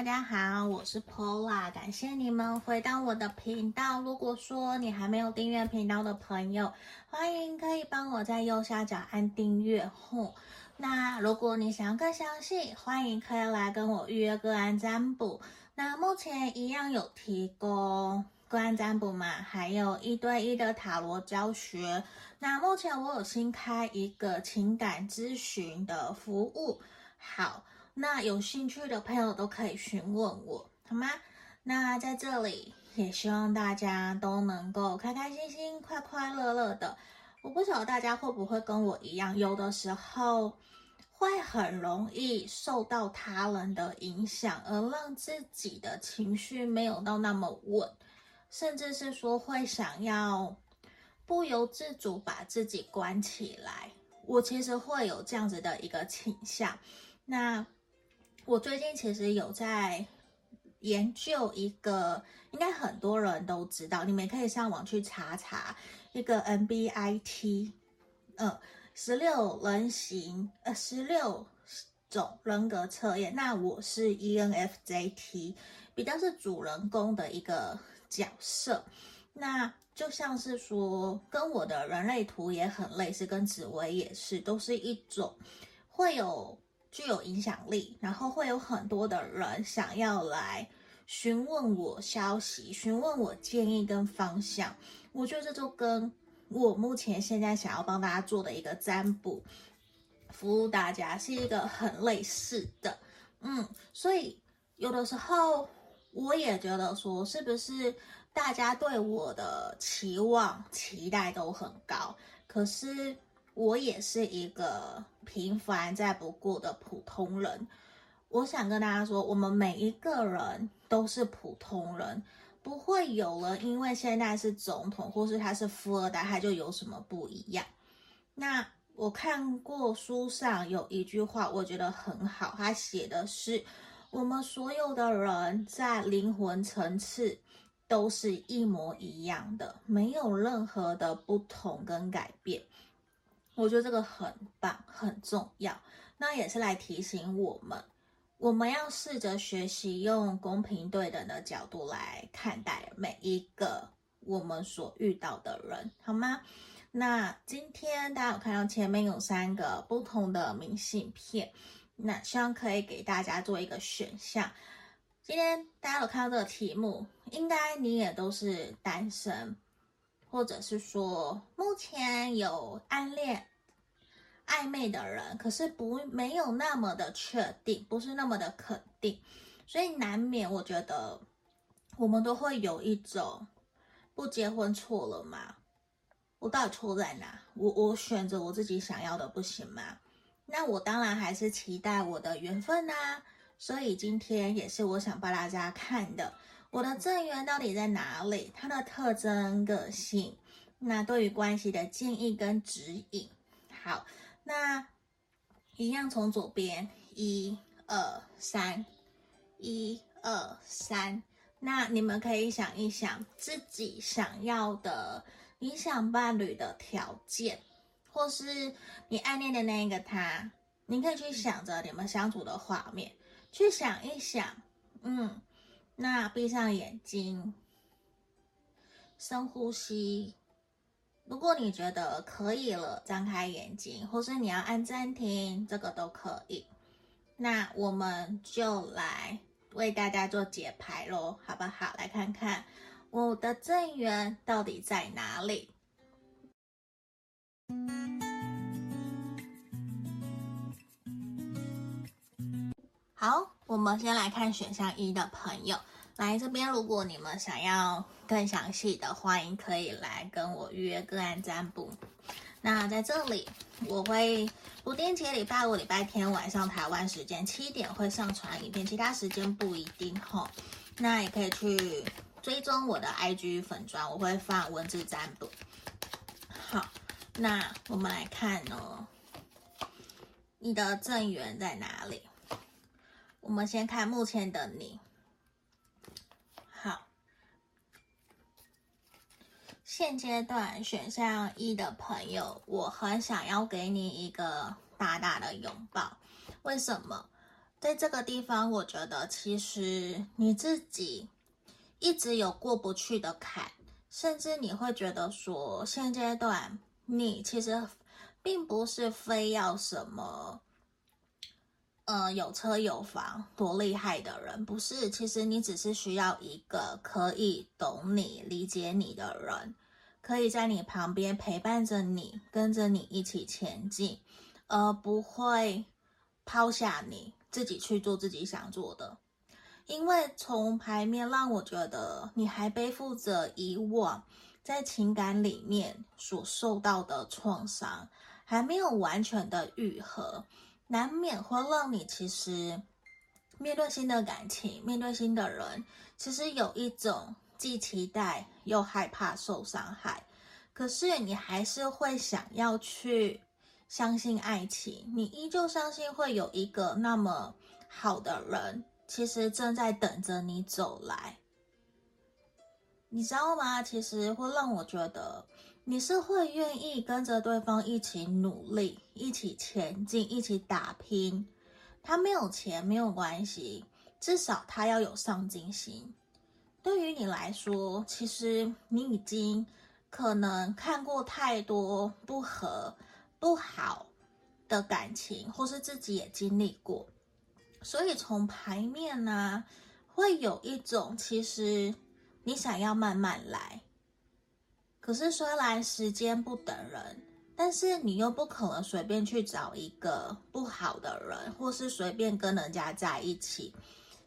大家好，我是 Paula，感谢你们回到我的频道。如果说你还没有订阅频道的朋友，欢迎可以帮我在右下角按订阅后。那如果你想要更详细，欢迎可以来跟我预约个案占卜。那目前一样有提供个案占卜嘛，还有一对一的塔罗教学。那目前我有新开一个情感咨询的服务，好。那有兴趣的朋友都可以询问我，好吗？那在这里也希望大家都能够开开心心、快快乐乐的。我不晓得大家会不会跟我一样，有的时候会很容易受到他人的影响，而让自己的情绪没有到那么稳，甚至是说会想要不由自主把自己关起来。我其实会有这样子的一个倾向。那我最近其实有在研究一个，应该很多人都知道，你们可以上网去查查一个 MBIT，呃，十六人型，呃，十六种人格测验。那我是 ENFJT，比较是主人公的一个角色。那就像是说，跟我的人类图也很类似，跟紫薇也是，都是一种会有。具有影响力，然后会有很多的人想要来询问我消息，询问我建议跟方向。我觉得这就跟我目前现在想要帮大家做的一个占卜，服务大家是一个很类似的。嗯，所以有的时候我也觉得说，是不是大家对我的期望、期待都很高？可是。我也是一个平凡再不过的普通人。我想跟大家说，我们每一个人都是普通人，不会有人因为现在是总统或是他是富二代，他就有什么不一样。那我看过书上有一句话，我觉得很好，他写的是：我们所有的人在灵魂层次都是一模一样的，没有任何的不同跟改变。我觉得这个很棒，很重要。那也是来提醒我们，我们要试着学习用公平对等的角度来看待每一个我们所遇到的人，好吗？那今天大家有看到前面有三个不同的明信片，那希望可以给大家做一个选项。今天大家有看到这个题目，应该你也都是单身，或者是说目前有暗恋。暧昧的人，可是不没有那么的确定，不是那么的肯定，所以难免我觉得我们都会有一种不结婚错了吗？我到底错在哪？我我选择我自己想要的不行吗？那我当然还是期待我的缘分呐、所以今天也是我想帮大家看的，我的正缘到底在哪里？它的特征、个性，那对于关系的建议跟指引，好。那一样从左边，一二三，一二三。那你们可以想一想自己想要的理想伴侣的条件，或是你暗恋的那一个他，你可以去想着你们相处的画面，去想一想。嗯，那闭上眼睛，深呼吸。如果你觉得可以了，张开眼睛，或是你要按暂停，这个都可以。那我们就来为大家做解牌喽，好不好？来看看我的正缘到底在哪里。好，我们先来看选项一的朋友。来这边，如果你们想要更详细的，欢迎可以来跟我预约个案占卜。那在这里，我会不定期礼拜五、礼拜天晚上台湾时间七点会上传影片，其他时间不一定吼。那也可以去追踪我的 IG 粉专，我会放文字占卜。好，那我们来看哦，你的正缘在哪里？我们先看目前的你。现阶段选项一的朋友，我很想要给你一个大大的拥抱。为什么？在这个地方，我觉得其实你自己一直有过不去的坎，甚至你会觉得说，现阶段你其实并不是非要什么。呃，有车有房多厉害的人不是？其实你只是需要一个可以懂你、理解你的人，可以在你旁边陪伴着你，跟着你一起前进，而不会抛下你自己去做自己想做的。因为从牌面让我觉得你还背负着以往在情感里面所受到的创伤，还没有完全的愈合。难免会让你其实面对新的感情，面对新的人，其实有一种既期待又害怕受伤害。可是你还是会想要去相信爱情，你依旧相信会有一个那么好的人，其实正在等着你走来。你知道吗？其实会让我觉得。你是会愿意跟着对方一起努力、一起前进、一起打拼。他没有钱没有关系，至少他要有上进心。对于你来说，其实你已经可能看过太多不合、不好的感情，或是自己也经历过，所以从牌面呢、啊，会有一种其实你想要慢慢来。可是，虽然时间不等人，但是你又不可能随便去找一个不好的人，或是随便跟人家在一起。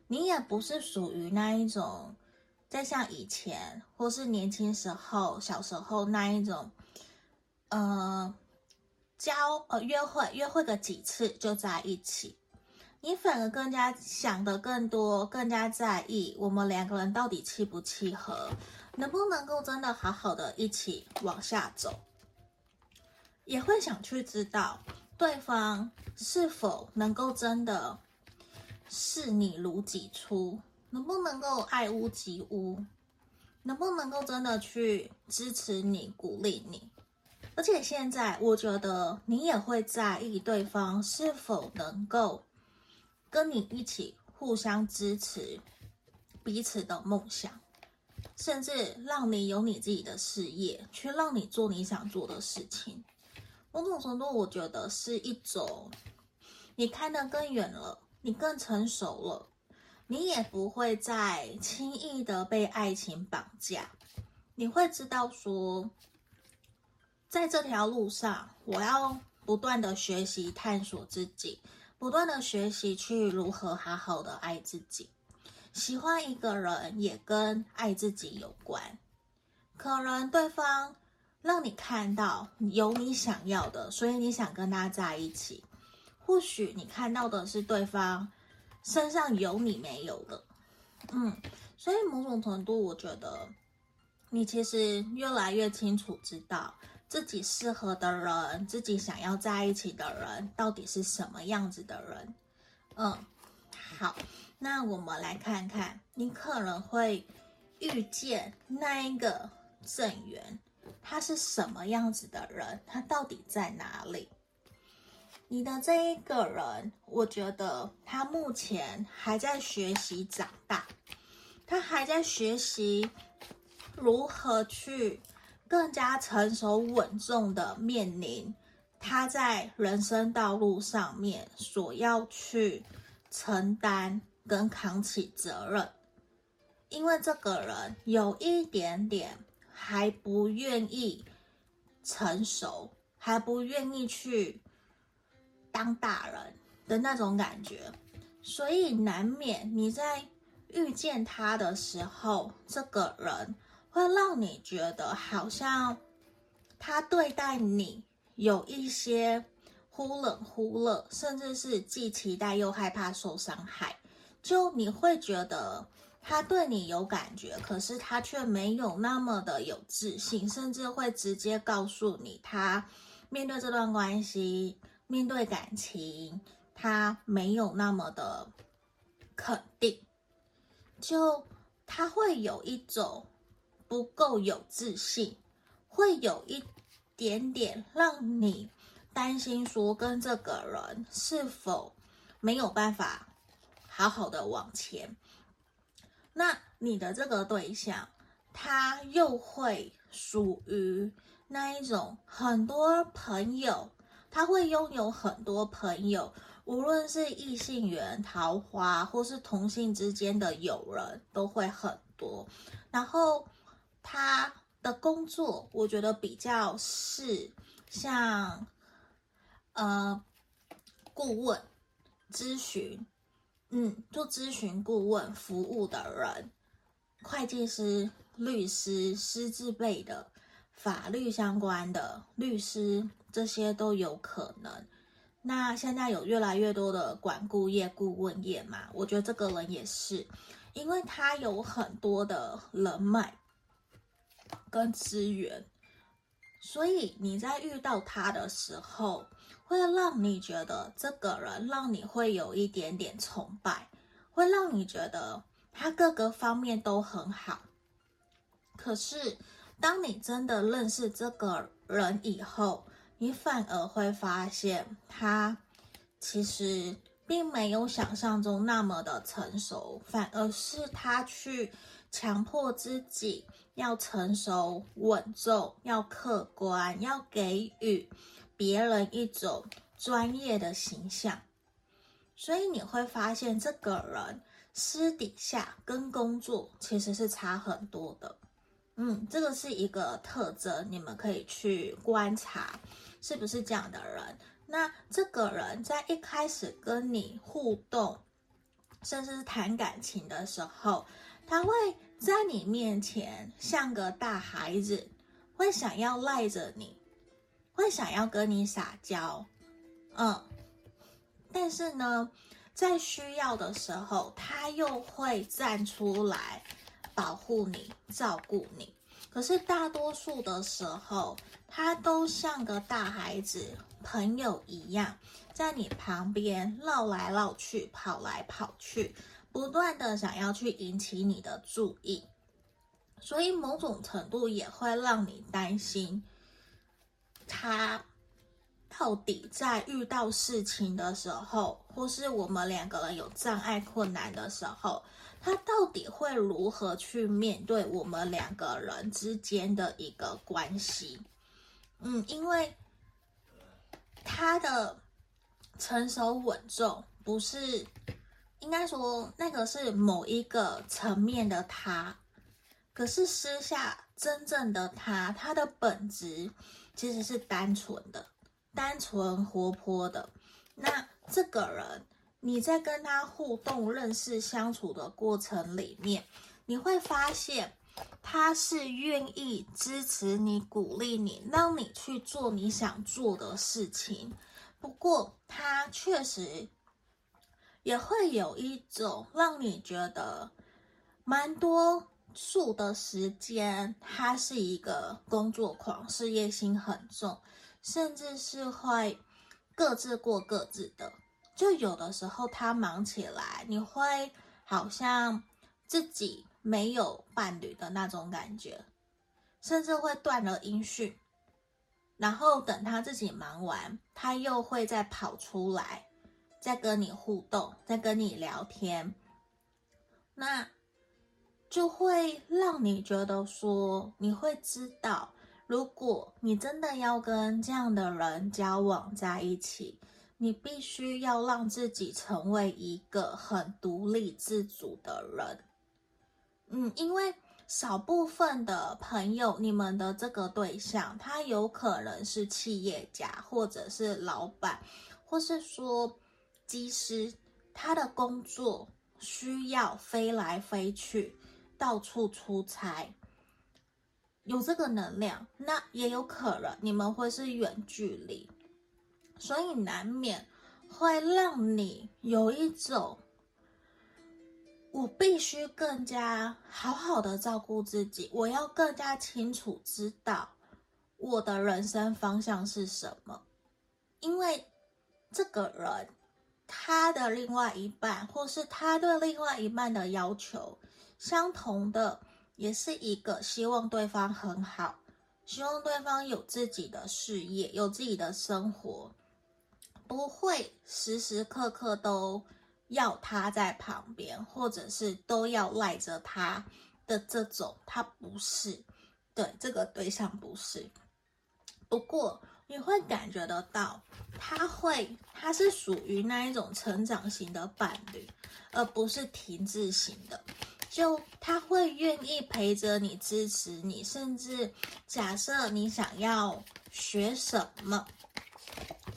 你也不是属于那一种，在像以前或是年轻时候、小时候那一种，呃，交呃约会约会个几次就在一起。你反而更加想的更多，更加在意我们两个人到底契不契合。能不能够真的好好的一起往下走，也会想去知道对方是否能够真的视你如己出，能不能够爱屋及乌，能不能够真的去支持你、鼓励你。而且现在我觉得你也会在意对方是否能够跟你一起互相支持彼此的梦想。甚至让你有你自己的事业，去让你做你想做的事情。某种程度，我觉得是一种你看得更远了，你更成熟了，你也不会再轻易的被爱情绑架。你会知道说，在这条路上，我要不断的学习探索自己，不断的学习去如何好好的爱自己。喜欢一个人也跟爱自己有关，可能对方让你看到有你想要的，所以你想跟他在一起。或许你看到的是对方身上有你没有的，嗯，所以某种程度，我觉得你其实越来越清楚知道自己适合的人，自己想要在一起的人到底是什么样子的人。嗯，好。那我们来看看，你可能会遇见那一个正缘，他是什么样子的人？他到底在哪里？你的这一个人，我觉得他目前还在学习长大，他还在学习如何去更加成熟稳重的面临他在人生道路上面所要去承担。跟扛起责任，因为这个人有一点点还不愿意成熟，还不愿意去当大人的那种感觉，所以难免你在遇见他的时候，这个人会让你觉得好像他对待你有一些忽冷忽热，甚至是既期待又害怕受伤害。就你会觉得他对你有感觉，可是他却没有那么的有自信，甚至会直接告诉你，他面对这段关系、面对感情，他没有那么的肯定。就他会有一种不够有自信，会有一点点让你担心，说跟这个人是否没有办法。好好的往前。那你的这个对象，他又会属于那一种很多朋友，他会拥有很多朋友，无论是异性缘、桃花，或是同性之间的友人，都会很多。然后他的工作，我觉得比较是像呃顾问、咨询。嗯，做咨询顾问服务的人，会计师、律师、师字辈的、法律相关的律师，这些都有可能。那现在有越来越多的管顾业、顾问业嘛，我觉得这个人也是，因为他有很多的人脉跟资源，所以你在遇到他的时候，会让你觉得这个人让你会有一点点崇拜，会让你觉得他各个方面都很好。可是，当你真的认识这个人以后，你反而会发现他其实并没有想象中那么的成熟，反而是他去强迫自己要成熟、稳重、要客观、要给予。别人一种专业的形象，所以你会发现这个人私底下跟工作其实是差很多的。嗯，这个是一个特征，你们可以去观察是不是这样的人。那这个人在一开始跟你互动，甚至是谈感情的时候，他会在你面前像个大孩子，会想要赖着你。会想要跟你撒娇，嗯，但是呢，在需要的时候，他又会站出来保护你、照顾你。可是大多数的时候，他都像个大孩子、朋友一样，在你旁边绕来绕去、跑来跑去，不断的想要去引起你的注意，所以某种程度也会让你担心。他到底在遇到事情的时候，或是我们两个人有障碍困难的时候，他到底会如何去面对我们两个人之间的一个关系？嗯，因为他的成熟稳重，不是应该说那个是某一个层面的他，可是私下真正的他，他的本质。其实是单纯的、单纯活泼的。那这个人，你在跟他互动、认识、相处的过程里面，你会发现他是愿意支持你、鼓励你，让你去做你想做的事情。不过，他确实也会有一种让你觉得蛮多。数的时间，他是一个工作狂，事业心很重，甚至是会各自过各自的。就有的时候他忙起来，你会好像自己没有伴侣的那种感觉，甚至会断了音讯。然后等他自己忙完，他又会再跑出来，再跟你互动，再跟你聊天。那。就会让你觉得说，你会知道，如果你真的要跟这样的人交往在一起，你必须要让自己成为一个很独立自主的人。嗯，因为少部分的朋友，你们的这个对象，他有可能是企业家，或者是老板，或是说机师，他的工作需要飞来飞去。到处出差，有这个能量，那也有可能你们会是远距离，所以难免会让你有一种，我必须更加好好的照顾自己，我要更加清楚知道我的人生方向是什么，因为这个人他的另外一半，或是他对另外一半的要求。相同的，也是一个希望对方很好，希望对方有自己的事业，有自己的生活，不会时时刻刻都要他在旁边，或者是都要赖着他的这种，他不是，对，这个对象不是。不过你会感觉得到，他会，他是属于那一种成长型的伴侣，而不是停滞型的。就他会愿意陪着你，支持你，甚至假设你想要学什么，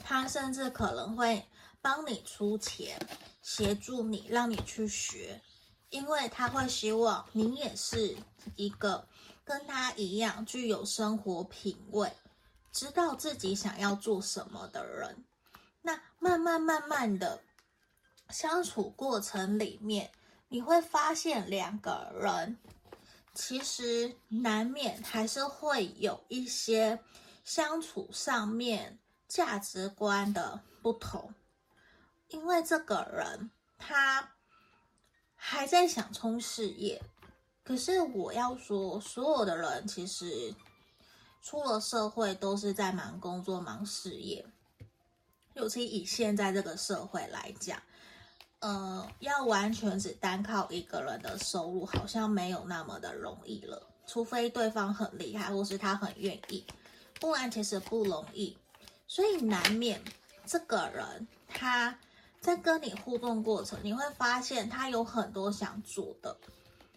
他甚至可能会帮你出钱，协助你，让你去学，因为他会希望你也是一个跟他一样具有生活品味，知道自己想要做什么的人。那慢慢慢慢的相处过程里面。你会发现两个人其实难免还是会有一些相处上面价值观的不同，因为这个人他还在想冲事业，可是我要说，所有的人其实出了社会都是在忙工作、忙事业，尤其以现在这个社会来讲。呃，要完全只单靠一个人的收入，好像没有那么的容易了。除非对方很厉害，或是他很愿意，不然其实不容易。所以难免这个人他在跟你互动过程，你会发现他有很多想做的，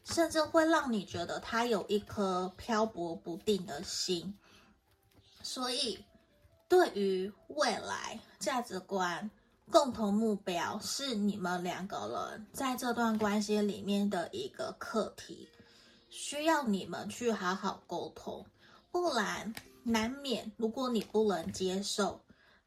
甚至会让你觉得他有一颗漂泊不定的心。所以，对于未来价值观。共同目标是你们两个人在这段关系里面的一个课题，需要你们去好好沟通，不然难免如果你不能接受，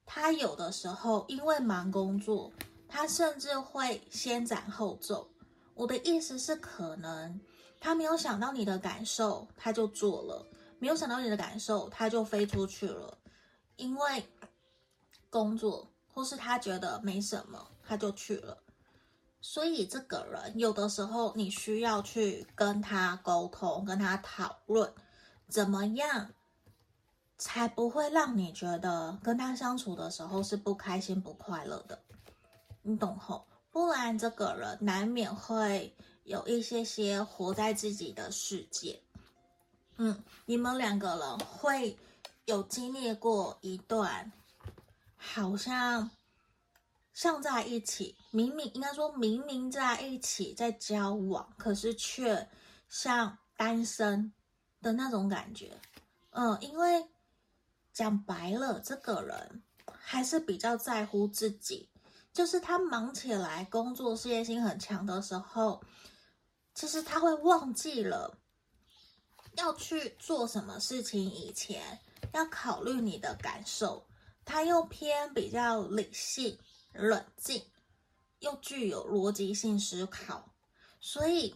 他有的时候因为忙工作，他甚至会先斩后奏。我的意思是，可能他没有想到你的感受，他就做了；没有想到你的感受，他就飞出去了，因为工作。或是他觉得没什么，他就去了。所以这个人有的时候你需要去跟他沟通，跟他讨论，怎么样才不会让你觉得跟他相处的时候是不开心、不快乐的。你懂吼？不然这个人难免会有一些些活在自己的世界。嗯，你们两个人会有经历过一段。好像像在一起，明明应该说明明在一起在交往，可是却像单身的那种感觉。嗯，因为讲白了，这个人还是比较在乎自己，就是他忙起来，工作事业心很强的时候，其实他会忘记了要去做什么事情以前，要考虑你的感受。他又偏比较理性、冷静，又具有逻辑性思考，所以，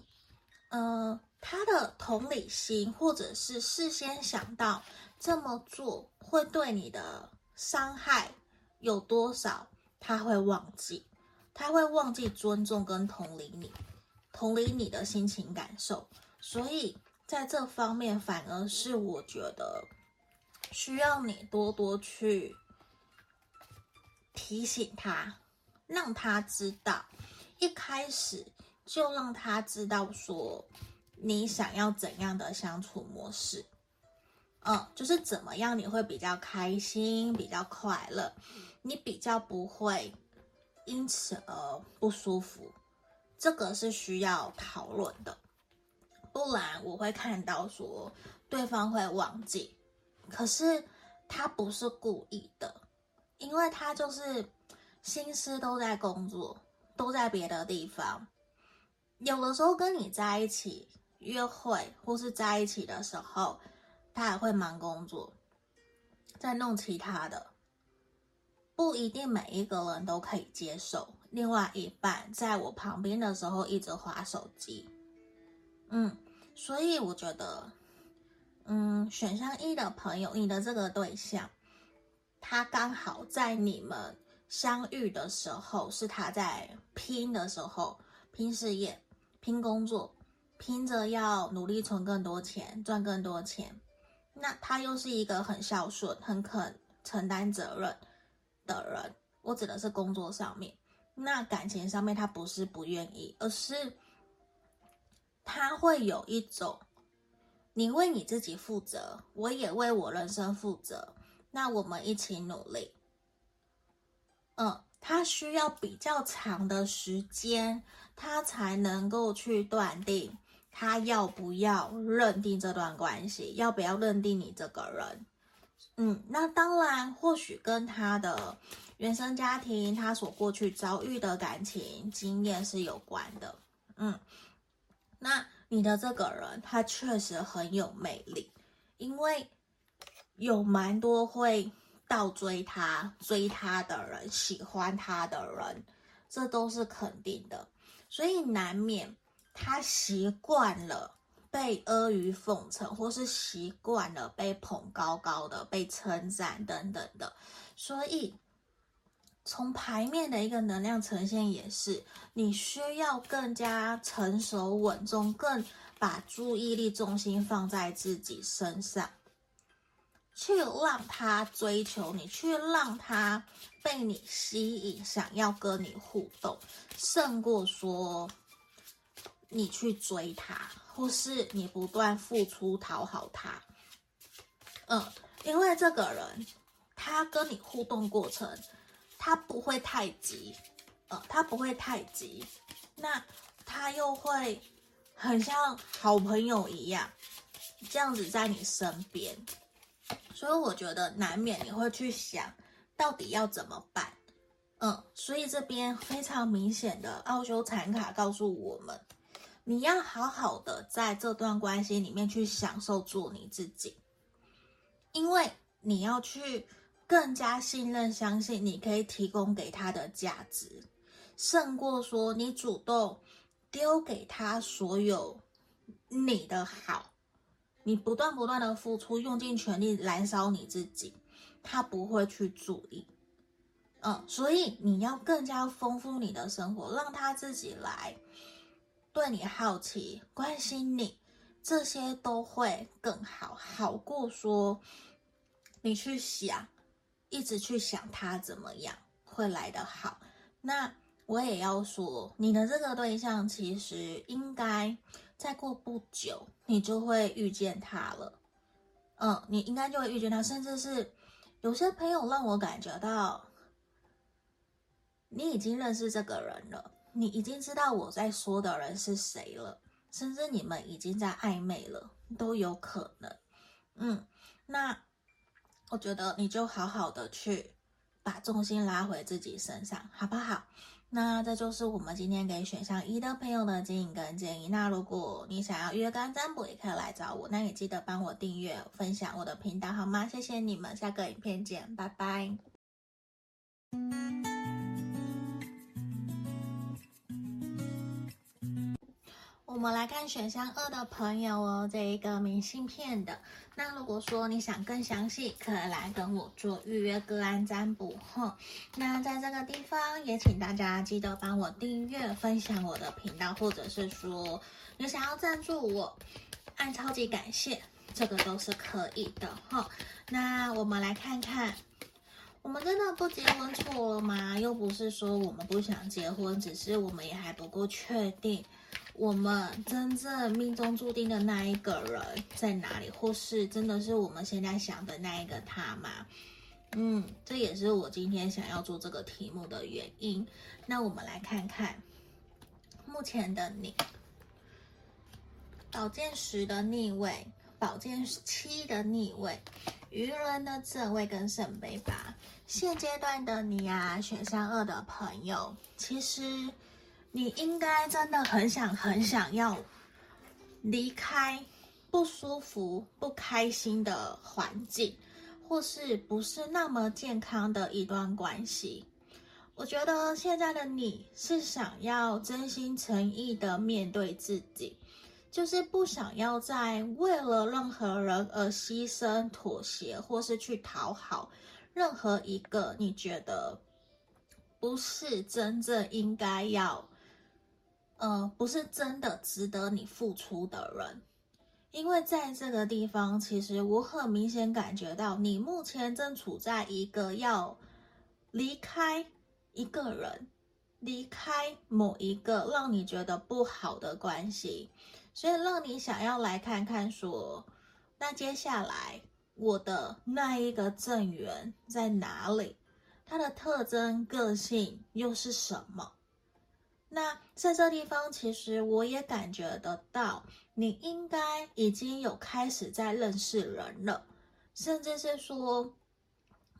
呃，他的同理心或者是事先想到这么做会对你的伤害有多少，他会忘记，他会忘记尊重跟同理你，同理你的心情感受，所以在这方面反而是我觉得需要你多多去。提醒他，让他知道，一开始就让他知道说，你想要怎样的相处模式，嗯，就是怎么样你会比较开心，比较快乐，你比较不会因此而不舒服，这个是需要讨论的，不然我会看到说对方会忘记，可是他不是故意的。因为他就是心思都在工作，都在别的地方。有的时候跟你在一起约会或是在一起的时候，他还会忙工作，在弄其他的。不一定每一个人都可以接受。另外一半在我旁边的时候一直划手机，嗯，所以我觉得，嗯，选项一的朋友，你的这个对象。他刚好在你们相遇的时候，是他在拼的时候，拼事业、拼工作，拼着要努力存更多钱、赚更多钱。那他又是一个很孝顺、很肯承担责任的人。我指的是工作上面，那感情上面他不是不愿意，而是他会有一种，你为你自己负责，我也为我人生负责，那我们一起努力。嗯，他需要比较长的时间，他才能够去断定他要不要认定这段关系，要不要认定你这个人。嗯，那当然，或许跟他的原生家庭，他所过去遭遇的感情经验是有关的。嗯，那你的这个人，他确实很有魅力，因为有蛮多会。倒追他、追他的人、喜欢他的人，这都是肯定的，所以难免他习惯了被阿谀奉承，或是习惯了被捧高高的、被称赞等等的。所以从牌面的一个能量呈现，也是你需要更加成熟稳重，更把注意力重心放在自己身上。去让他追求你，去让他被你吸引，想要跟你互动，胜过说你去追他，或是你不断付出讨好他。嗯，因为这个人他跟你互动过程，他不会太急，呃、嗯，他不会太急，那他又会很像好朋友一样，这样子在你身边。所以我觉得难免你会去想，到底要怎么办？嗯，所以这边非常明显的奥修禅卡告诉我们，你要好好的在这段关系里面去享受做你自己，因为你要去更加信任、相信你可以提供给他的价值，胜过说你主动丢给他所有你的好。你不断不断的付出，用尽全力燃烧你自己，他不会去注意，嗯，所以你要更加丰富你的生活，让他自己来对你好奇、关心你，这些都会更好，好过说你去想，一直去想他怎么样会来得好。那我也要说，你的这个对象其实应该。再过不久，你就会遇见他了。嗯，你应该就会遇见他，甚至是有些朋友让我感觉到，你已经认识这个人了，你已经知道我在说的人是谁了，甚至你们已经在暧昧了，都有可能。嗯，那我觉得你就好好的去把重心拉回自己身上，好不好？那这就是我们今天给选项一的朋友的建议跟建议。那如果你想要约干占卜，也可以来找我。那也记得帮我订阅、分享我的频道，好吗？谢谢你们，下个影片见，拜拜。我们来看选项二的朋友哦，这一个明信片的。那如果说你想更详细，可以来跟我做预约个案占卜哈。那在这个地方也请大家记得帮我订阅、分享我的频道，或者是说你想要赞助我，按超级感谢，这个都是可以的哈。那我们来看看，我们真的不结婚错了吗？又不是说我们不想结婚，只是我们也还不够确定。我们真正命中注定的那一个人在哪里？或是真的是我们现在想的那一个他吗？嗯，这也是我今天想要做这个题目的原因。那我们来看看目前的你，宝剑十的逆位，宝剑七的逆位，愚人的正位跟圣杯八。现阶段的你啊，选项二的朋友，其实。你应该真的很想很想要离开不舒服、不开心的环境，或是不是那么健康的一段关系。我觉得现在的你是想要真心诚意的面对自己，就是不想要再为了任何人而牺牲、妥协，或是去讨好任何一个你觉得不是真正应该要。呃，不是真的值得你付出的人，因为在这个地方，其实我很明显感觉到你目前正处在一个要离开一个人、离开某一个让你觉得不好的关系，所以让你想要来看看说，那接下来我的那一个正缘在哪里？它的特征、个性又是什么？那在这地方，其实我也感觉得到，你应该已经有开始在认识人了，甚至是说，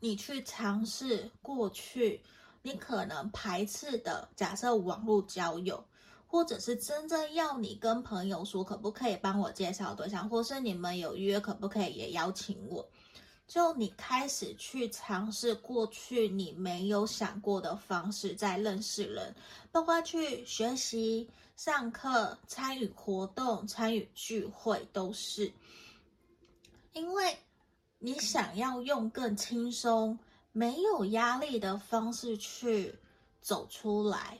你去尝试过去你可能排斥的，假设网络交友，或者是真正要你跟朋友说，可不可以帮我介绍对象，或是你们有约，可不可以也邀请我？就你开始去尝试过去你没有想过的方式在认识人，包括去学习、上课、参与活动、参与聚会，都是因为你想要用更轻松、没有压力的方式去走出来。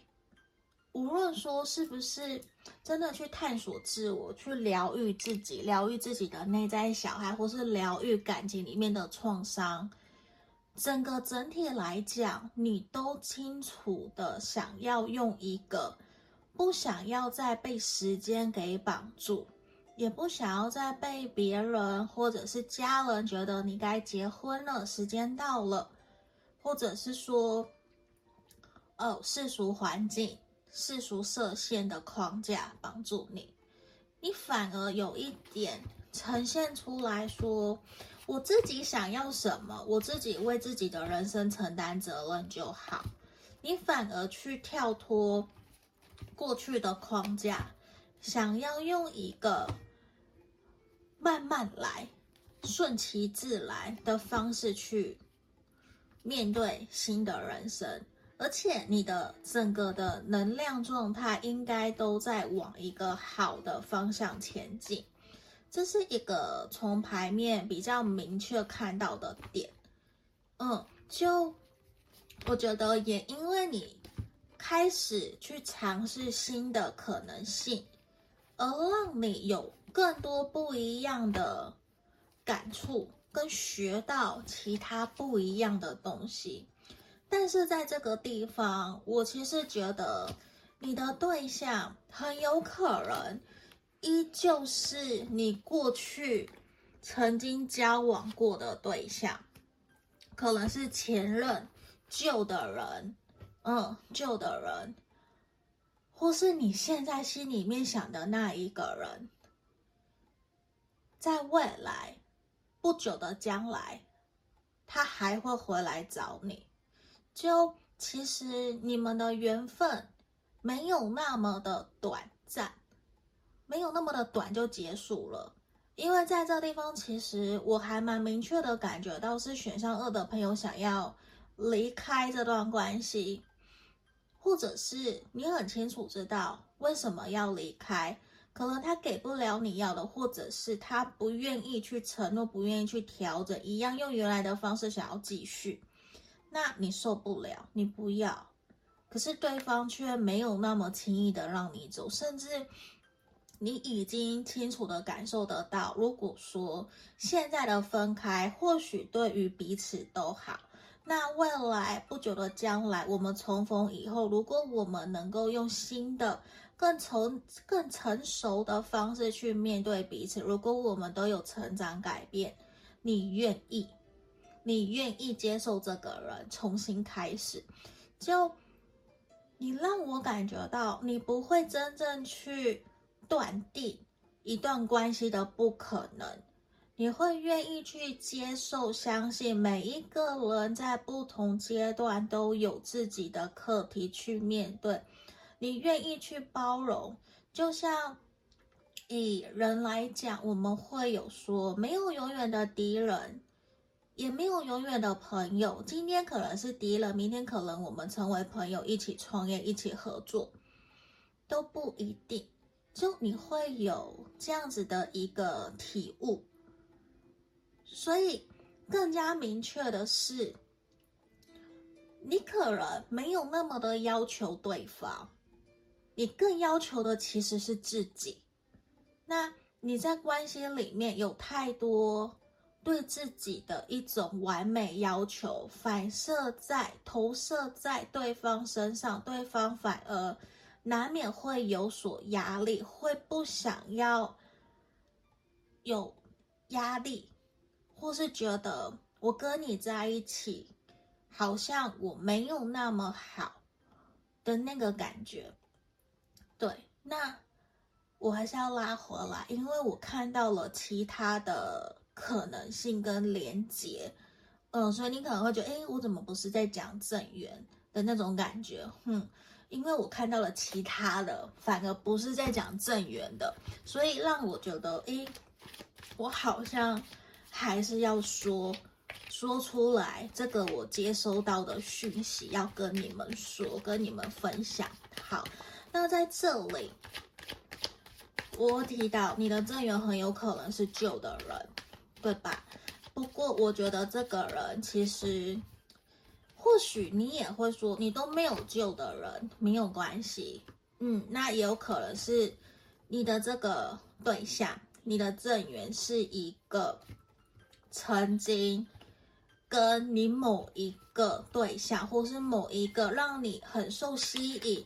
无论说是不是真的去探索自我，去疗愈自己，疗愈自己的内在小孩，或是疗愈感情里面的创伤，整个整体来讲，你都清楚的想要用一个不想要再被时间给绑住，也不想要再被别人或者是家人觉得你该结婚了，时间到了，或者是说，哦，世俗环境。世俗设限的框架绑住你，你反而有一点呈现出来说，我自己想要什么，我自己为自己的人生承担责任就好。你反而去跳脱过去的框架，想要用一个慢慢来、顺其自然的方式去面对新的人生。而且你的整个的能量状态应该都在往一个好的方向前进，这是一个从牌面比较明确看到的点。嗯，就我觉得也因为你开始去尝试新的可能性，而让你有更多不一样的感触，跟学到其他不一样的东西。但是在这个地方，我其实觉得你的对象很有可能依旧是你过去曾经交往过的对象，可能是前任、旧的人，嗯，旧的人，或是你现在心里面想的那一个人，在未来不久的将来，他还会回来找你。就其实你们的缘分没有那么的短暂，没有那么的短就结束了。因为在这地方，其实我还蛮明确的感觉到是选项二的朋友想要离开这段关系，或者是你很清楚知道为什么要离开，可能他给不了你要的，或者是他不愿意去承诺，不愿意去调整，一样用原来的方式想要继续。那你受不了，你不要，可是对方却没有那么轻易的让你走，甚至你已经清楚的感受得到，如果说现在的分开或许对于彼此都好，那未来不久的将来我们重逢以后，如果我们能够用新的、更成、更成熟的方式去面对彼此，如果我们都有成长改变，你愿意？你愿意接受这个人重新开始，就你让我感觉到你不会真正去断定一段关系的不可能，你会愿意去接受、相信每一个人在不同阶段都有自己的课题去面对，你愿意去包容。就像以人来讲，我们会有说，没有永远的敌人。也没有永远的朋友，今天可能是敌人，明天可能我们成为朋友，一起创业，一起合作，都不一定。就你会有这样子的一个体悟，所以更加明确的是，你可能没有那么的要求对方，你更要求的其实是自己。那你在关系里面有太多。对自己的一种完美要求，反射在投射在对方身上，对方反而难免会有所压力，会不想要有压力，或是觉得我跟你在一起，好像我没有那么好的那个感觉。对，那我还是要拉回来，因为我看到了其他的。可能性跟连结，嗯，所以你可能会觉得，哎，我怎么不是在讲正缘的那种感觉？嗯，因为我看到了其他的，反而不是在讲正缘的，所以让我觉得，哎，我好像还是要说说出来，这个我接收到的讯息要跟你们说，跟你们分享。好，那在这里，我提到你的正缘很有可能是旧的人。对吧？不过我觉得这个人其实，或许你也会说，你都没有救的人，没有关系。嗯，那也有可能是你的这个对象，你的正缘是一个曾经跟你某一个对象，或是某一个让你很受吸引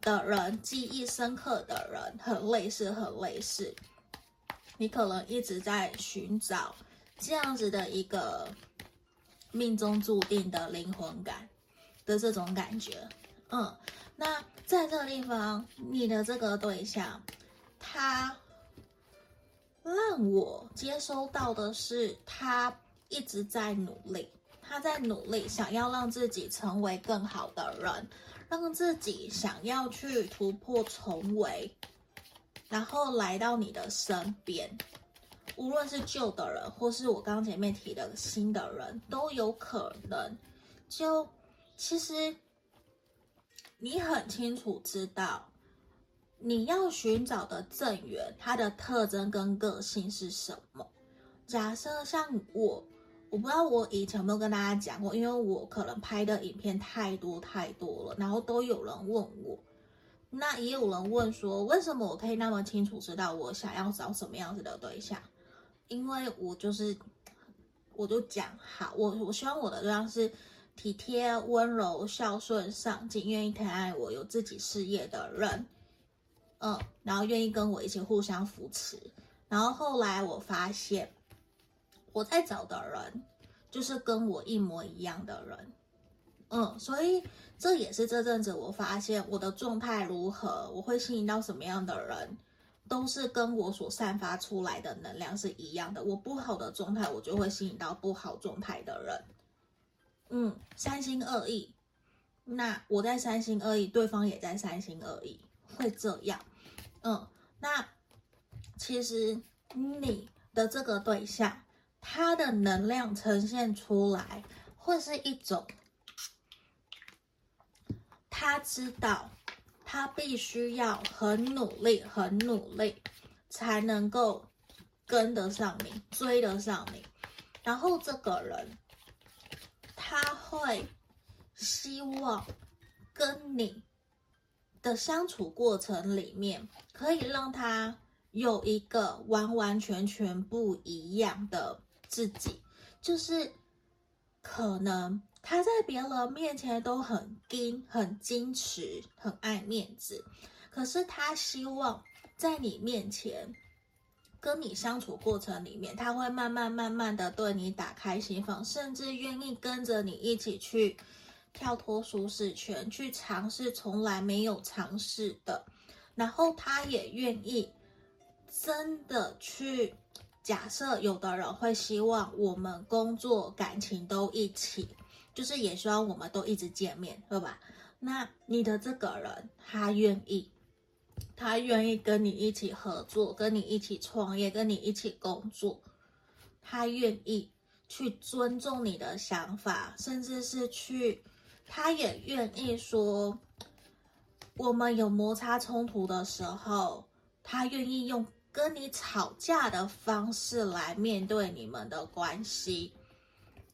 的人，记忆深刻的人，很类似，很类似。你可能一直在寻找这样子的一个命中注定的灵魂感的这种感觉，嗯，那在这个地方，你的这个对象，他让我接收到的是，他一直在努力，他在努力，想要让自己成为更好的人，让自己想要去突破重围。然后来到你的身边，无论是旧的人，或是我刚刚前面提的新的人，都有可能。就其实你很清楚知道，你要寻找的正缘，它的特征跟个性是什么。假设像我，我不知道我以前有没有跟大家讲过，因为我可能拍的影片太多太多了，然后都有人问我。那也有人问说，为什么我可以那么清楚知道我想要找什么样子的对象？因为我就是，我就讲好，我我希望我的对象是体贴、温柔、孝顺、上进、愿意疼爱我、有自己事业的人，嗯，然后愿意跟我一起互相扶持。然后后来我发现，我在找的人就是跟我一模一样的人。嗯，所以这也是这阵子我发现我的状态如何，我会吸引到什么样的人，都是跟我所散发出来的能量是一样的。我不好的状态，我就会吸引到不好状态的人。嗯，三心二意，那我在三心二意，对方也在三心二意，会这样。嗯，那其实你的这个对象，他的能量呈现出来，会是一种。他知道，他必须要很努力、很努力，才能够跟得上你、追得上你。然后这个人，他会希望跟你的相处过程里面，可以让他有一个完完全全不一样的自己，就是可能。他在别人面前都很矜、很矜持、很爱面子，可是他希望在你面前，跟你相处过程里面，他会慢慢、慢慢的对你打开心房，甚至愿意跟着你一起去跳脱舒适圈，去尝试从来没有尝试的。然后他也愿意真的去假设，有的人会希望我们工作、感情都一起。就是也希望我们都一直见面，对吧？那你的这个人，他愿意，他愿意跟你一起合作，跟你一起创业，跟你一起工作，他愿意去尊重你的想法，甚至是去，他也愿意说，我们有摩擦冲突的时候，他愿意用跟你吵架的方式来面对你们的关系。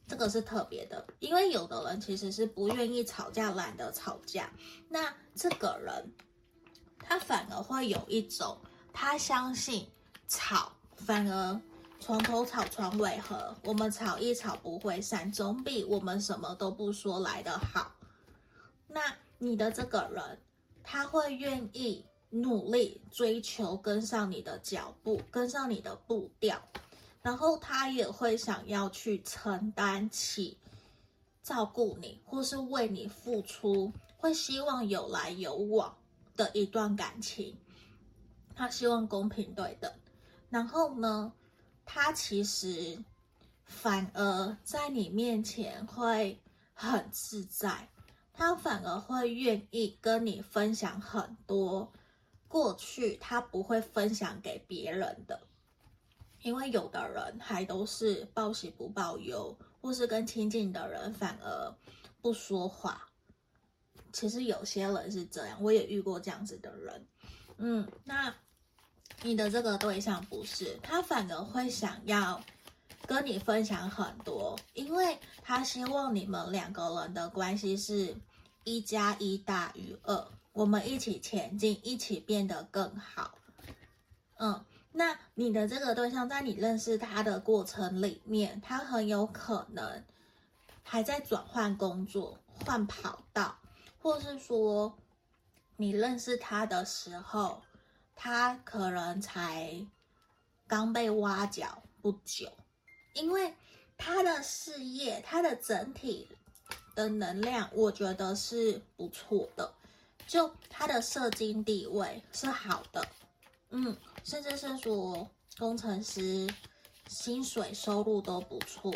这个是特别的，因为有的人其实是不愿意吵架，懒得吵架。那这个人，他反而会有一种，他相信吵反而床头吵床尾和，我们吵一吵不会散，总比我们什么都不说来得好。那你的这个人，他会愿意努力追求，跟上你的脚步，跟上你的步调，然后他也会想要去承担起照顾你，或是为你付出，会希望有来有往的一段感情。他希望公平对等，然后呢，他其实反而在你面前会很自在，他反而会愿意跟你分享很多过去他不会分享给别人的，因为有的人还都是报喜不报忧，或是跟亲近的人反而不说话。其实有些人是这样，我也遇过这样子的人，嗯，那。你的这个对象不是，他反而会想要跟你分享很多，因为他希望你们两个人的关系是一加一大于二，我们一起前进，一起变得更好。嗯，那你的这个对象在你认识他的过程里面，他很有可能还在转换工作、换跑道，或是说你认识他的时候。他可能才刚被挖角不久，因为他的事业，他的整体的能量，我觉得是不错的。就他的社经地位是好的，嗯，甚至是说工程师薪水收入都不错，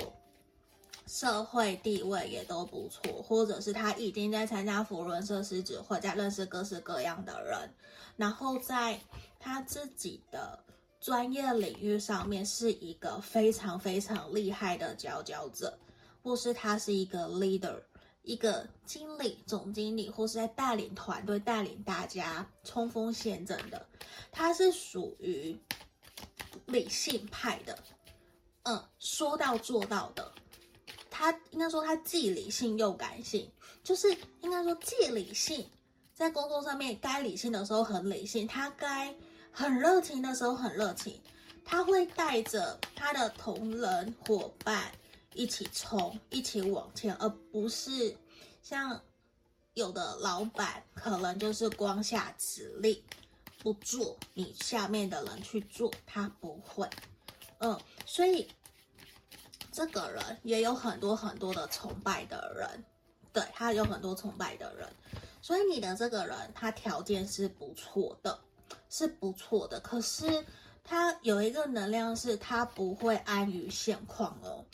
社会地位也都不错，或者是他已经在参加福伦社狮子会，在认识各式各样的人。然后在他自己的专业领域上面是一个非常非常厉害的佼佼者，或是他是一个 leader，一个经理、总经理，或是在带领团队、带领大家冲锋陷阵的。他是属于理性派的，嗯，说到做到的。他应该说他既理性又感性，就是应该说既理性。在工作上面，该理性的时候很理性，他该很热情的时候很热情，他会带着他的同仁伙伴一起冲，一起往前，而不是像有的老板可能就是光下指令不做，你下面的人去做，他不会。嗯，所以这个人也有很多很多的崇拜的人，对，他有很多崇拜的人。所以你的这个人，他条件是不错的，是不错的。可是他有一个能量，是他不会安于现况哦，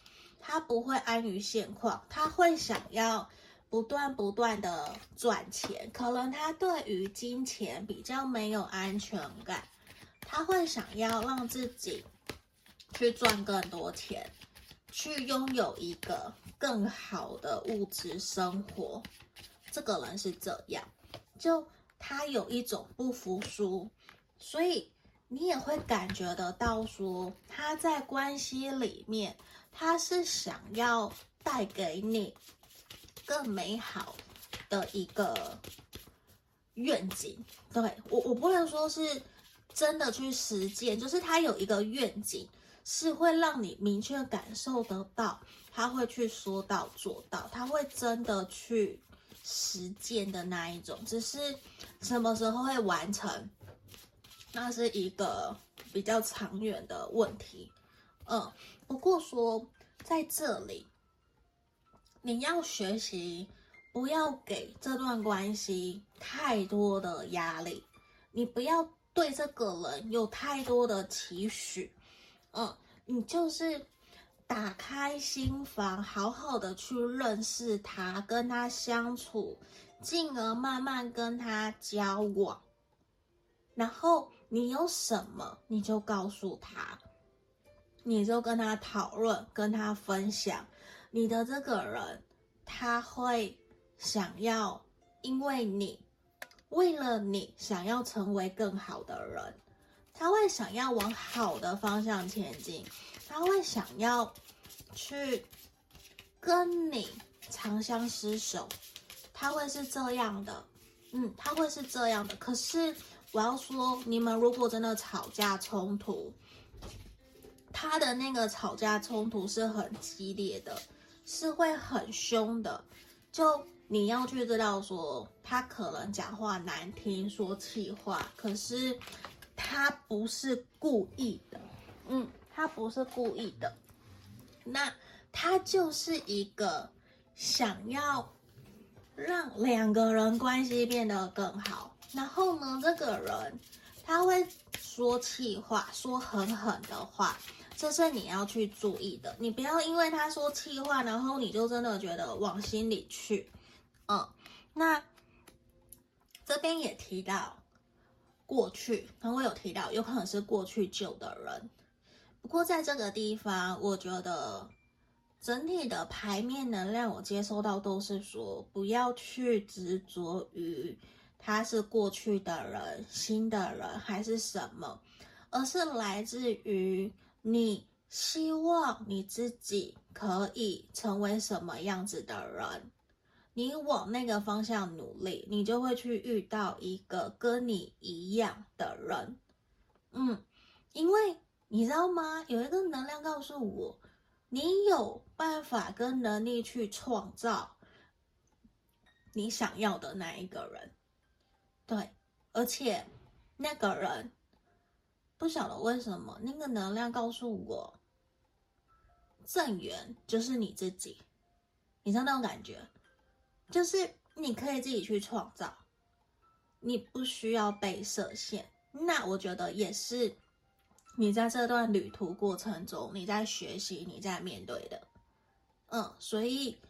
他不会安于现况，他会想要不断不断的赚钱。可能他对于金钱比较没有安全感，他会想要让自己去赚更多钱，去拥有一个更好的物质生活。这个人是这样，就他有一种不服输，所以你也会感觉得到说他在关系里面，他是想要带给你更美好的一个愿景。对，我，我不能说是真的去实践，就是他有一个愿景，是会让你明确感受得到，他会去说到做到，他会真的去。实践的那一种，只是什么时候会完成，那是一个比较长远的问题。嗯，不过说在这里，你要学习不要给这段关系太多的压力，你不要对这个人有太多的期许。嗯，你就是。打开心房，好好的去认识他，跟他相处，进而慢慢跟他交往。然后你有什么，你就告诉他，你就跟他讨论，跟他分享。你的这个人，他会想要，因为你，为了你，想要成为更好的人，他会想要往好的方向前进。他会想要去跟你长相厮守，他会是这样的，嗯，他会是这样的。可是我要说，你们如果真的吵架冲突，他的那个吵架冲突是很激烈的，是会很凶的。就你要去知道说，他可能讲话难听，说气话，可是他不是故意的。嗯，他不是故意的。那他就是一个想要让两个人关系变得更好。然后呢，这个人他会说气话，说狠狠的话，这是你要去注意的。你不要因为他说气话，然后你就真的觉得往心里去。嗯，那这边也提到过去，那我有提到有可能是过去旧的人。不过在这个地方，我觉得整体的牌面能量我接收到都是说，不要去执着于。他是过去的人、新的人还是什么？而是来自于你希望你自己可以成为什么样子的人，你往那个方向努力，你就会去遇到一个跟你一样的人。嗯，因为你知道吗？有一个能量告诉我，你有办法跟能力去创造你想要的那一个人。对，而且那个人不晓得为什么，那个能量告诉我，正缘就是你自己，你知道那种感觉，就是你可以自己去创造，你不需要被设限。那我觉得也是你在这段旅途过程中，你在学习，你在面对的，嗯，所以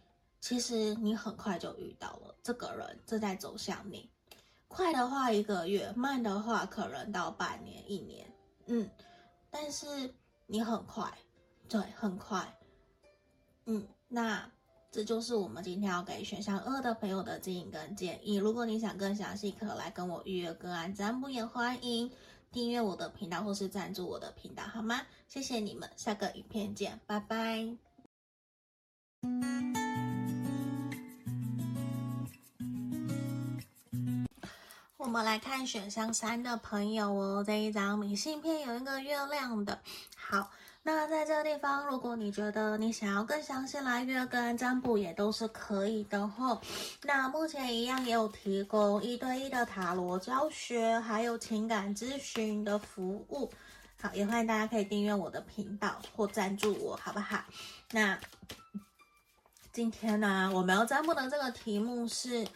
其实你很快就遇到了这个人正在走向你。快的话一个月，慢的话可能到半年、一年，嗯，但是你很快，对，很快，嗯，那这就是我们今天要给选项二的朋友的指引跟建议。如果你想更详细，可来跟我预约个案占卜，也欢迎订阅我的频道或是赞助我的频道，好吗？谢谢你们，下个影片见，拜拜。我们来看选项三的朋友哦，这一张明信片有一个月亮的。好，那在这个地方，如果你觉得你想要更详细来约跟占卜，也都是可以的吼。那目前一样也有提供一对一的塔罗教学，还有情感咨询的服务。好，也欢迎大家可以订阅我的频道或赞助我，好不好？那今天呢，我们要占卜的这个题目是。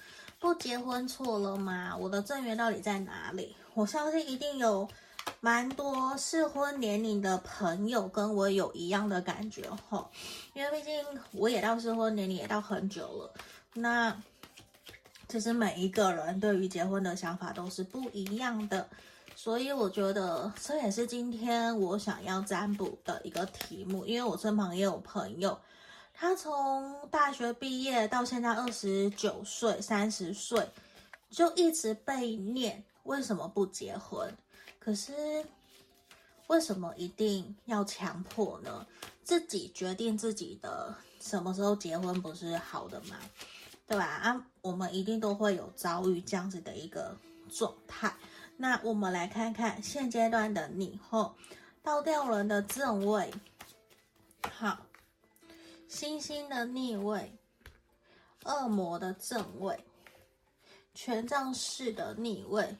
不结婚错了吗？我的正缘到底在哪里？我相信一定有蛮多适婚年龄的朋友跟我有一样的感觉吼，因为毕竟我也到适婚年龄也到很久了。那其实每一个人对于结婚的想法都是不一样的，所以我觉得这也是今天我想要占卜的一个题目，因为我身旁也有朋友。他从大学毕业到现在二十九岁、三十岁，就一直被念为什么不结婚？可是为什么一定要强迫呢？自己决定自己的什么时候结婚不是好的吗？对吧？啊，我们一定都会有遭遇这样子的一个状态。那我们来看看现阶段的你后倒吊人的正位，好。星星的逆位，恶魔的正位，权杖四的逆位，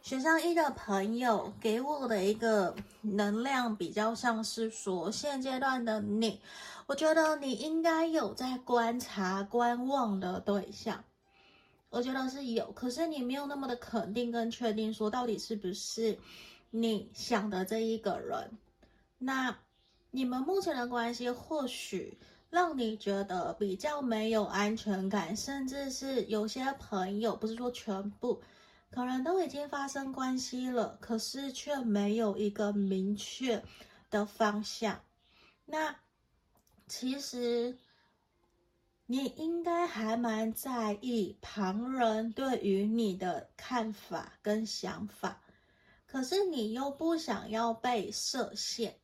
选项一的朋友给我的一个能量比较像是说，现阶段的你，我觉得你应该有在观察、观望的对象，我觉得是有，可是你没有那么的肯定跟确定，说到底是不是你想的这一个人。那你们目前的关系或许。让你觉得比较没有安全感，甚至是有些朋友，不是说全部，可能都已经发生关系了，可是却没有一个明确的方向。那其实你应该还蛮在意旁人对于你的看法跟想法，可是你又不想要被设限，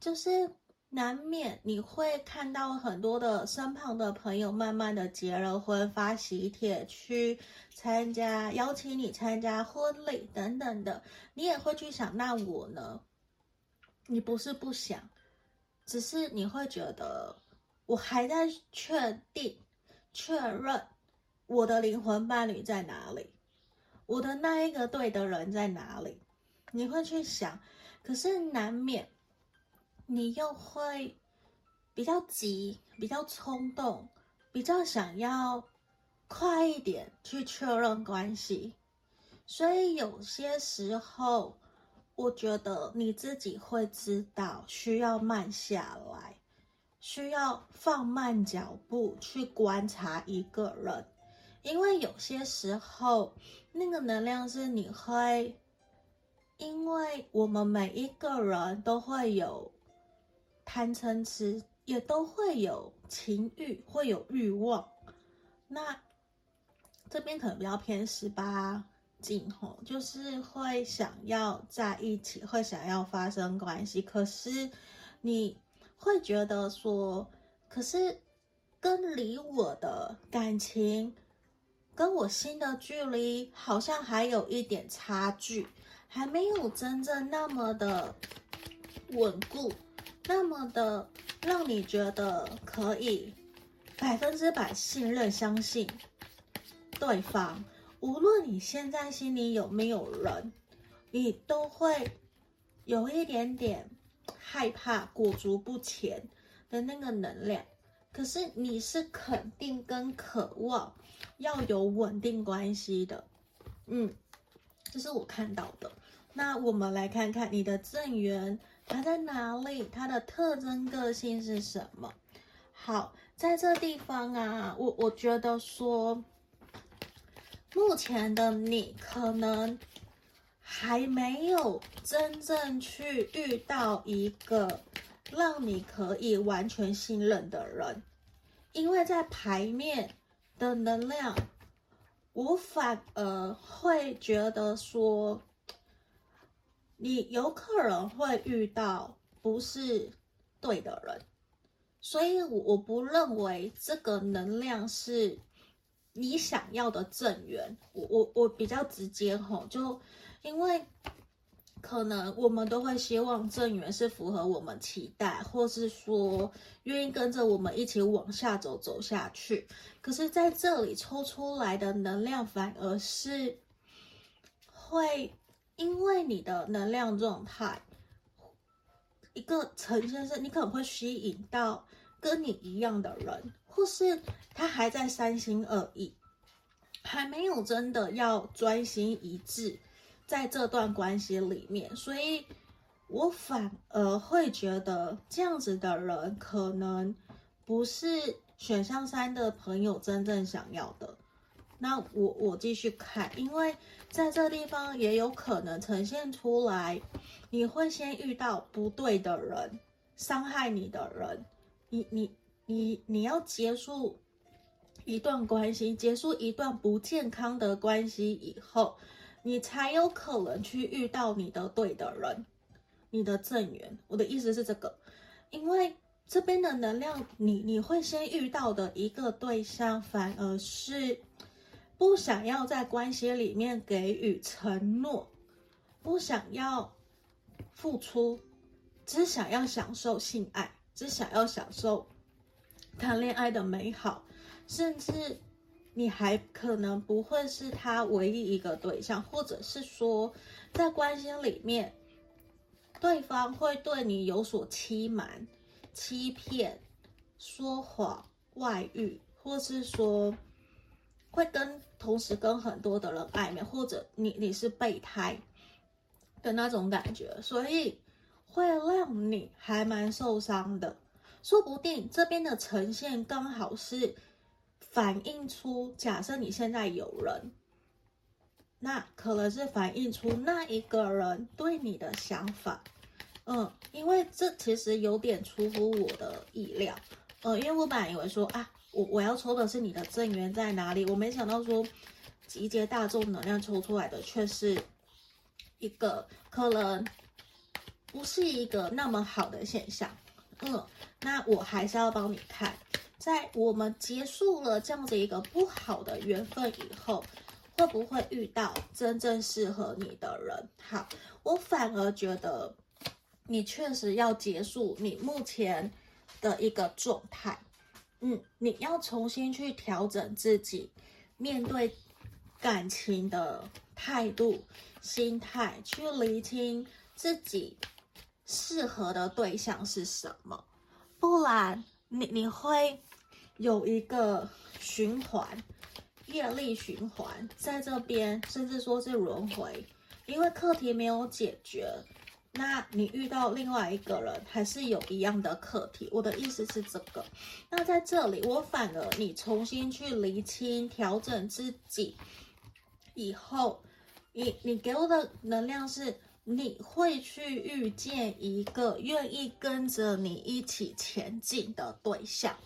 就是。难免你会看到很多的身旁的朋友慢慢的结了婚，发喜帖去参加，邀请你参加婚礼等等的，你也会去想，那我呢？你不是不想，只是你会觉得我还在确定、确认我的灵魂伴侣在哪里，我的那一个对的人在哪里。你会去想，可是难免你又会比较急、比较冲动、比较想要快一点去确认关系，所以有些时候。我觉得你自己会知道，需要慢下来，需要放慢脚步去观察一个人，因为有些时候那个能量是你会，因为我们每一个人都会有贪嗔痴，也都会有情欲，会有欲望，那这边可能比较偏十八。今后就是会想要在一起，会想要发生关系，可是你会觉得说，可是跟离我的感情，跟我心的距离好像还有一点差距，还没有真正那么的稳固，那么的让你觉得可以百分之百信任、相信对方。无论你现在心里有没有人，你都会有一点点害怕、裹足不前的那个能量。可是你是肯定跟渴望要有稳定关系的，嗯，这是我看到的。那我们来看看你的正缘，它在哪里？它的特征、个性是什么？好，在这地方啊，我我觉得说。目前的你可能还没有真正去遇到一个让你可以完全信任的人，因为在牌面的能量，我反而会觉得说，你有可能会遇到不是对的人，所以我我不认为这个能量是。你想要的正缘，我我我比较直接吼，就因为可能我们都会希望正缘是符合我们期待，或是说愿意跟着我们一起往下走走下去。可是在这里抽出来的能量反而是会因为你的能量状态，一个呈现是你可能会吸引到跟你一样的人。或是他还在三心二意，还没有真的要专心一致在这段关系里面，所以我反而会觉得这样子的人可能不是选项三的朋友真正想要的。那我我继续看，因为在这地方也有可能呈现出来，你会先遇到不对的人，伤害你的人，你你。你你要结束一段关系，结束一段不健康的关系以后，你才有可能去遇到你的对的人，你的正缘。我的意思是这个，因为这边的能量，你你会先遇到的一个对象，反而是不想要在关系里面给予承诺，不想要付出，只想要享受性爱，只想要享受。谈恋爱的美好，甚至你还可能不会是他唯一一个对象，或者是说，在关系里面，对方会对你有所欺瞒、欺骗、说谎、外遇，或是说会跟同时跟很多的人暧昧，或者你你是备胎的那种感觉，所以会让你还蛮受伤的。说不定这边的呈现刚好是反映出，假设你现在有人，那可能是反映出那一个人对你的想法。嗯，因为这其实有点出乎我的意料。嗯，因为我本来以为说啊，我我要抽的是你的正缘在哪里，我没想到说集结大众能量抽出来的却是一个可能不是一个那么好的现象。嗯。那我还是要帮你看，在我们结束了这样子一个不好的缘分以后，会不会遇到真正适合你的人？好，我反而觉得你确实要结束你目前的一个状态，嗯，你要重新去调整自己面对感情的态度、心态，去厘清自己适合的对象是什么，不然你你会有一个循环，业力循环在这边，甚至说是轮回，因为课题没有解决。那你遇到另外一个人，还是有一样的课题。我的意思是这个。那在这里，我反而你重新去厘清、调整自己以后，你你给我的能量是，你会去遇见一个愿意跟着你一起前进的对象。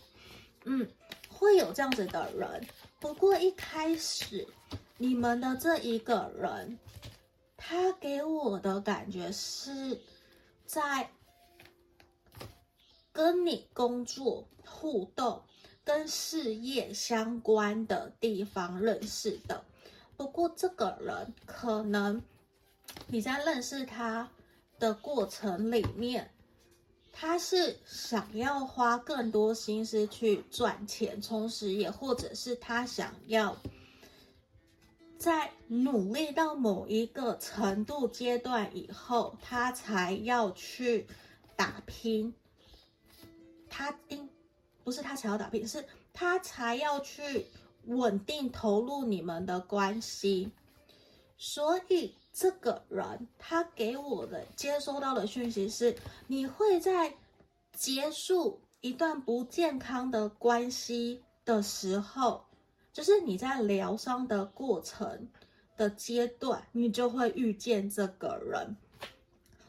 嗯，会有这样子的人。不过一开始，你们的这一个人。他给我的感觉是在跟你工作互动、跟事业相关的地方认识的。不过这个人可能你在认识他的过程里面，他是想要花更多心思去赚钱、充实业，或者是他想要。在努力到某一个程度阶段以后，他才要去打拼。他应不是他才要打拼，是他才要去稳定投入你们的关系。所以这个人他给我的接收到的讯息是：你会在结束一段不健康的关系的时候。就是你在疗伤的过程的阶段，你就会遇见这个人，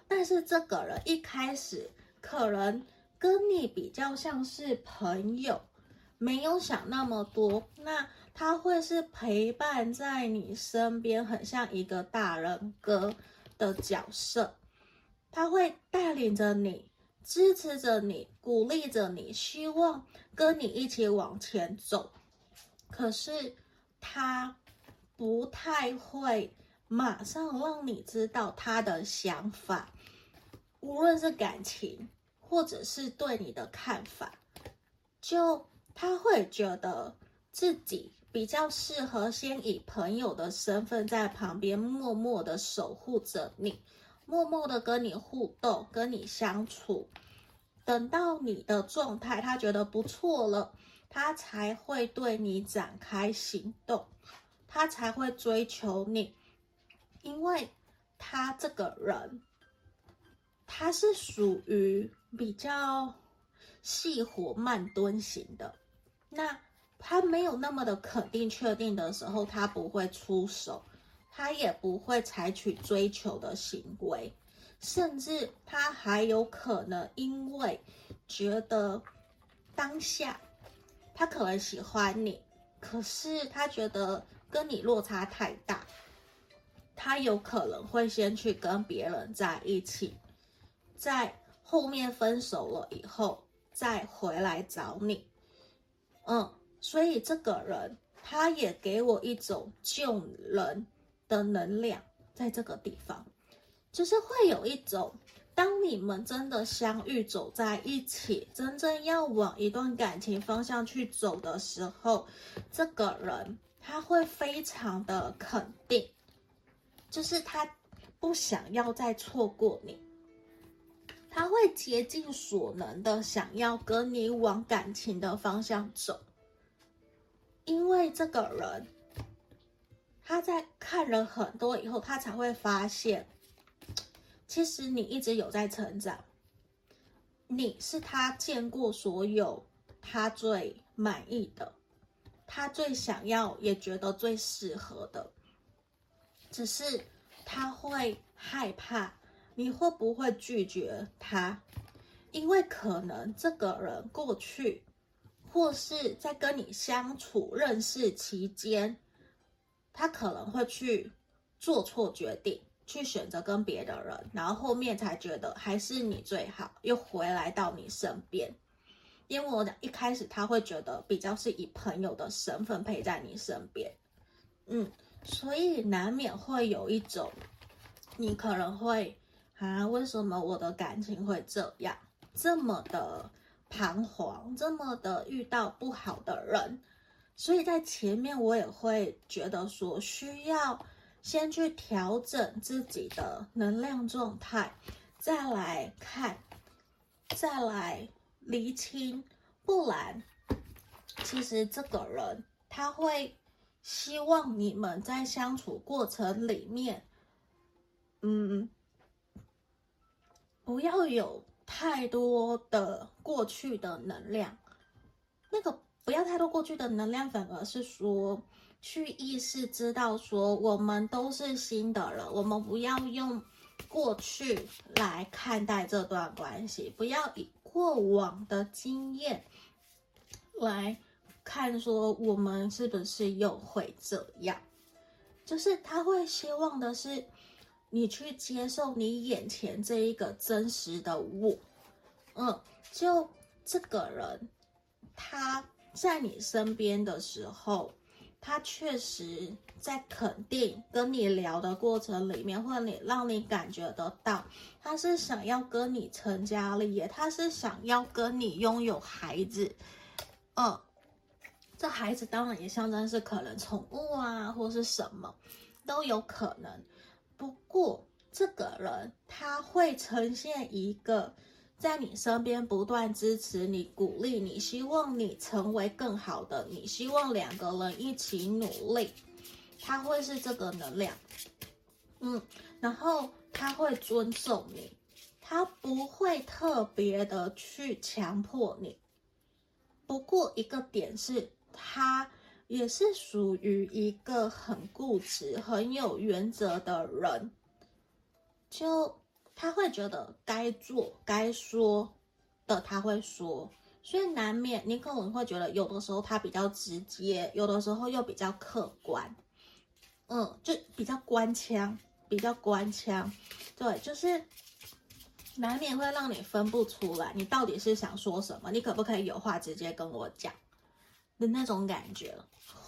但是这个人一开始可能跟你比较像是朋友，没有想那么多。那他会是陪伴在你身边，很像一个大人哥的角色，他会带领着你，支持着你，鼓励着你，希望跟你一起往前走。可是他不太会马上让你知道他的想法，无论是感情或者是对你的看法，就他会觉得自己比较适合先以朋友的身份在旁边默默的守护着你，默默的跟你互动，跟你相处，等到你的状态他觉得不错了。他才会对你展开行动，他才会追求你，因为他这个人，他是属于比较细火慢蹲型的。那他没有那么的肯定确定的时候，他不会出手，他也不会采取追求的行为，甚至他还有可能因为觉得当下。他可能喜欢你，可是他觉得跟你落差太大，他有可能会先去跟别人在一起，在后面分手了以后再回来找你。嗯，所以这个人他也给我一种救人的能量，在这个地方，就是会有一种。当你们真的相遇，走在一起，真正要往一段感情方向去走的时候，这个人他会非常的肯定，就是他不想要再错过你，他会竭尽所能的想要跟你往感情的方向走，因为这个人他在看了很多以后，他才会发现。其实你一直有在成长，你是他见过所有他最满意的，他最想要也觉得最适合的，只是他会害怕你会不会拒绝他，因为可能这个人过去或是在跟你相处认识期间，他可能会去做错决定。去选择跟别的人，然后后面才觉得还是你最好，又回来到你身边。因为我讲一开始他会觉得比较是以朋友的身份陪在你身边，嗯，所以难免会有一种你可能会啊，为什么我的感情会这样，这么的彷徨，这么的遇到不好的人？所以在前面我也会觉得说，需要先去调整自己的能量状态，再来看，再来厘清，不然，其实这个人他会希望你们在相处过程里面，嗯。不要有太多的过去的能量，那个不要太多过去的能量，反而是说去意识知道说我们都是新的人，我们不要用过去来看待这段关系，不要以过往的经验来看说我们是不是又会这样，就是他会希望的是。你去接受你眼前这一个真实的我，嗯，就这个人，他在你身边的时候，他确实在肯定跟你聊的过程里面，或你让你感觉得到，他是想要跟你成家立业，他是想要跟你拥有孩子，嗯，这孩子当然也象征是可能宠物啊，或是什么都有可能。不过，这个人他会呈现一个在你身边不断支持你、鼓励你，希望你成为更好的你，希望两个人一起努力。他会是这个能量，嗯，然后他会尊重你，他不会特别的去强迫你。不过一个点是，他。也是属于一个很固执、很有原则的人，就他会觉得该做、该说的他会说，所以难免你可能会觉得有的时候他比较直接，有的时候又比较客观，嗯，就比较官腔，比较官腔，对，就是难免会让你分不出来，你到底是想说什么，你可不可以有话直接跟我讲的那种感觉。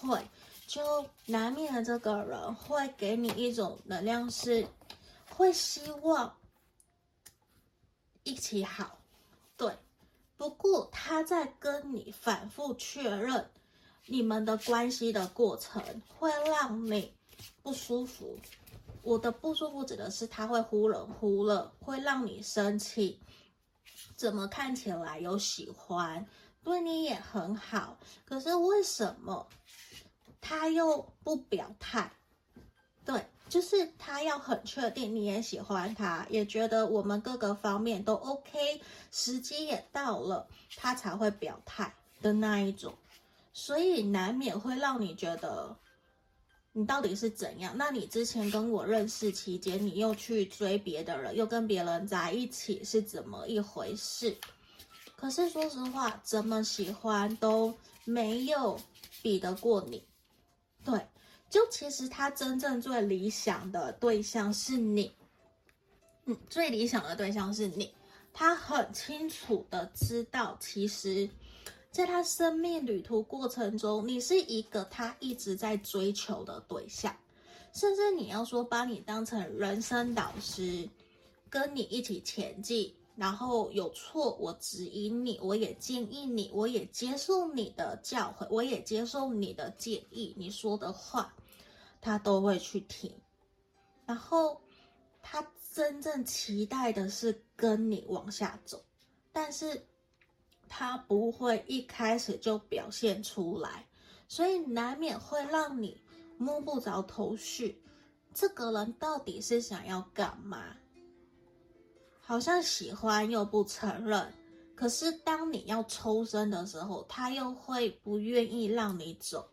会，就难免的这个人会给你一种能量，是会希望一起好，对。不过他在跟你反复确认你们的关系的过程，会让你不舒服。我的不舒服指的是他会忽冷忽热，会让你生气。怎么看起来有喜欢，对你也很好，可是为什么？他又不表态，对，就是他要很确定你也喜欢他，也觉得我们各个方面都 OK，时机也到了，他才会表态的那一种，所以难免会让你觉得你到底是怎样？那你之前跟我认识期间，你又去追别的人，又跟别人在一起，是怎么一回事？可是说实话，怎么喜欢都没有比得过你。对，就其实他真正最理想的对象是你，嗯，最理想的对象是你。他很清楚的知道，其实，在他生命旅途过程中，你是一个他一直在追求的对象，甚至你要说把你当成人生导师，跟你一起前进。然后有错，我指引你，我也建议你，我也接受你的教诲，我也接受你的建议，你说的话，他都会去听。然后他真正期待的是跟你往下走，但是他不会一开始就表现出来，所以难免会让你摸不着头绪。这个人到底是想要干嘛？好像喜欢又不承认，可是当你要抽身的时候，他又会不愿意让你走，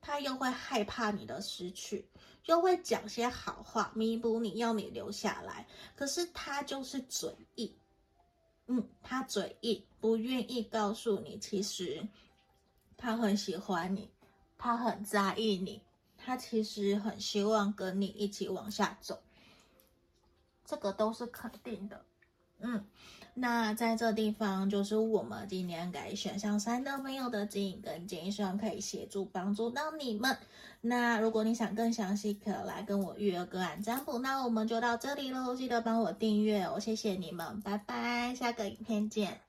他又会害怕你的失去，又会讲些好话弥补你，要你留下来。可是他就是嘴硬，嗯，他嘴硬，不愿意告诉你，其实他很喜欢你，他很在意你，他其实很希望跟你一起往下走。这个都是肯定的，嗯。那在这地方就是我们今天给选项三的朋友的指引跟建议，希望可以协助帮助到你们。那如果你想更详细，可来跟我预约个案占卜。那我们就到这里喽，记得帮我订阅哦，谢谢你们，拜拜，下个影片见。